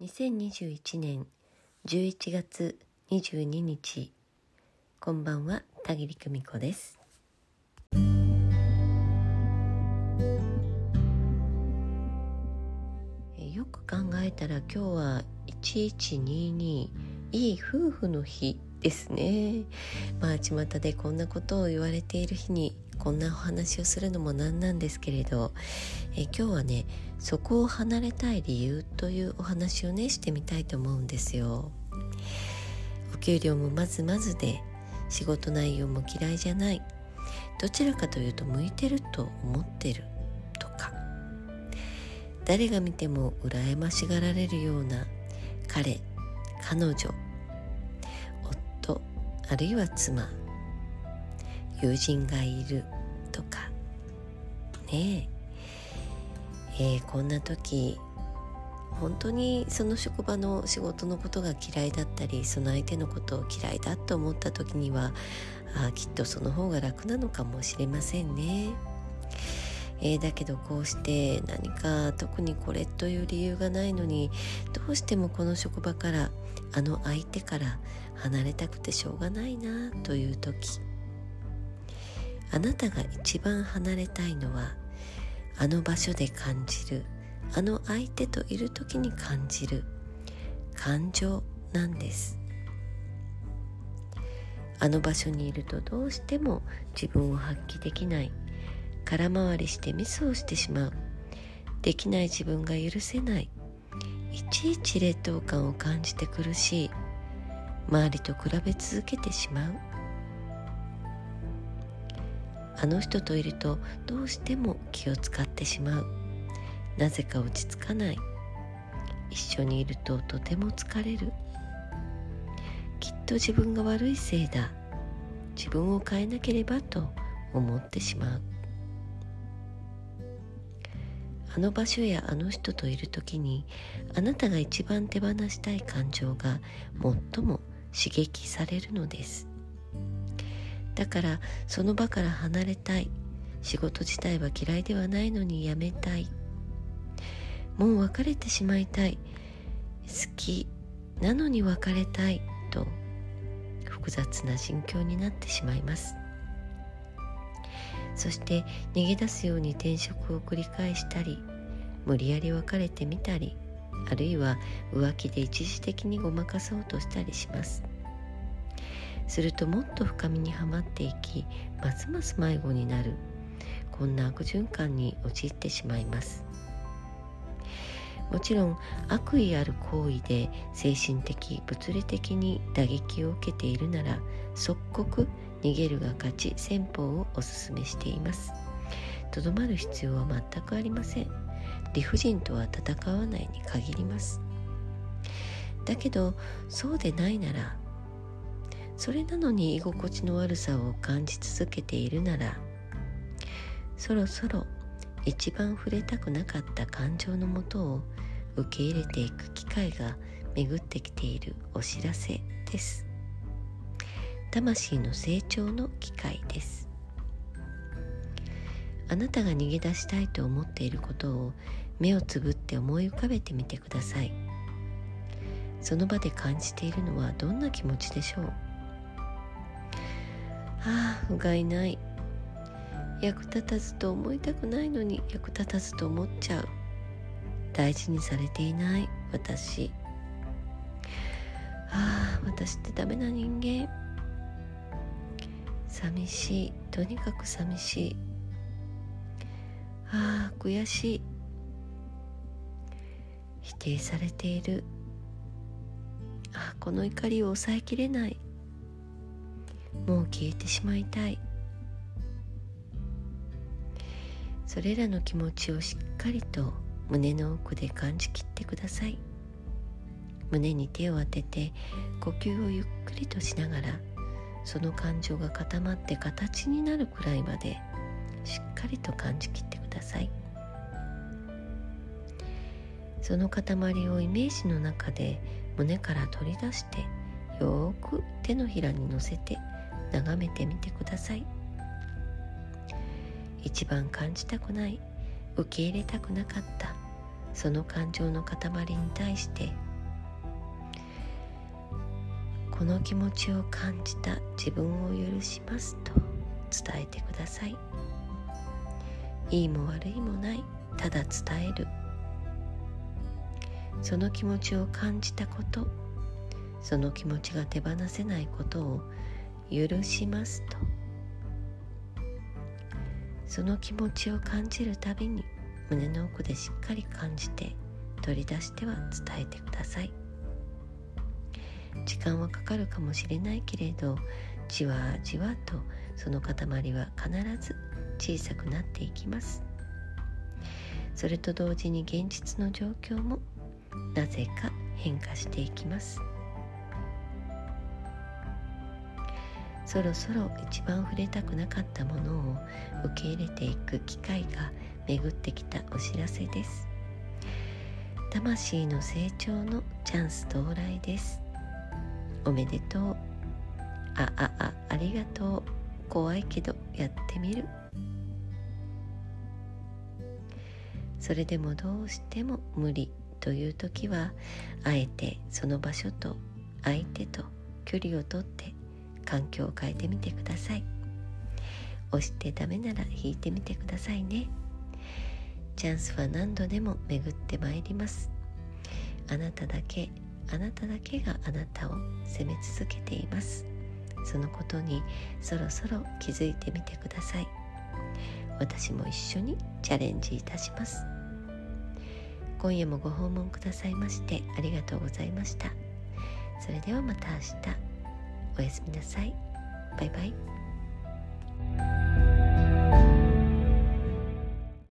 2021年11月22日。こんばんは田切久美子です。えよく考えたら今日は1122いい夫婦の日ですね。まあ巷でこんなことを言われている日にこんなお話をするのもなんなんですけれどえ今日はねそこを離れたい理由というお話をねしてみたいと思うんですよ。お給料もまずまずで仕事内容も嫌いじゃない。どちらかというと向いてると思ってるとか。誰が見ても羨ましがられるような彼彼女夫あるいは妻。友人がいるとか。ねえ。えー、こんな時本当にその職場の仕事のことが嫌いだったりその相手のことを嫌いだと思った時にはあきっとその方が楽なのかもしれませんね。えー、だけどこうして何か特にこれという理由がないのにどうしてもこの職場からあの相手から離れたくてしょうがないなという時。あなたが一番離れたいのはあの場所で感じるあの相手といる時に感じる感情なんです。あの場所にいるとどうしても自分を発揮できない空回りしてミスをしてしまうできない自分が許せないいちいち劣等感を感じて苦しい周りと比べ続けてしまう。あの人といるとどうしても気を使ってしまう。なぜか落ち着かない。一緒にいるととても疲れる。きっと自分が悪いせいだ。自分を変えなければと思ってしまう。あの場所やあの人といる時にあなたが一番手放したい感情が最も刺激されるのです。だからその場から離れたい。仕事自体は嫌いではないのにやめたい。もう別れてしまいたい。好きなのに別れたい。と複雑な心境になってしまいます。そして逃げ出すように転職を繰り返したり無理やり別れてみたりあるいは浮気で一時的にごまかそうとしたりします。するともっと深みにはまっていきますます迷子になる。こんな悪循環に陥ってしまいます。もちろん悪意ある行為で精神的物理的に打撃を受けているなら即刻逃げるが勝ち戦法をお勧めしています。とどまる必要は全くありません。理不尽とは戦わないに限ります。だけどそうでないならそれなのに居心地の悪さを感じ続けているならそろそろ一番触れたくなかった感情のもとを受け入れていく機会が巡ってきているお知らせです。魂の成長の機会です。あなたが逃げ出したいと思っていることを目をつぶって思い浮かべてみてください。その場で感じているのはどんな気持ちでしょう？ああ不甲斐ない。役立たずと思いたくないのに役立たずと思っちゃう。大事にされていない私。ああ私ってダメな人間。寂しい。とにかく寂しい。ああ悔しい。否定されている。あこの怒りを抑えきれない。もう消えてしまいたい。それらの気持ちをしっかりと胸の奥で感じきってください。胸に手を当てて呼吸をゆっくりとしながらその感情が固まって形になるくらいまでしっかりと感じきってください。その塊をイメージの中で胸から取り出してよーく手のひらに乗せて眺めてみてください。一番感じたくない受け入れたくなかったその感情の塊に対してこの気持ちを感じた自分を許しますと伝えてください。いいも悪いもないただ伝える。その気持ちを感じたことその気持ちが手放せないことを許しますと。その気持ちを感じるたびに胸の奥でしっかり感じて取り出しては伝えてください。時間はかかるかもしれないけれどじわじわとその塊は必ず小さくなっていきます。それと同時に現実の状況もなぜか変化していきます。そろそろ一番触れたくなかったものを受け入れていく機会が巡ってきたお知らせです。魂の成長のチャンス到来です。おめでとう。あああありがとう。怖いけどやってみる。それでもどうしても無理という時はあえてその場所と相手と距離をとって環境を変えてみてください。押してダメなら引いてみてくださいね。チャンスは何度でも巡ってまいります。あなただけあなただけがあなたを責め続けています。そのことにそろそろ気づいてみてください。私も一緒にチャレンジいたします。今夜もご訪問くださいましてありがとうございました。それではまた明日。おやすみなさい。バイバイ。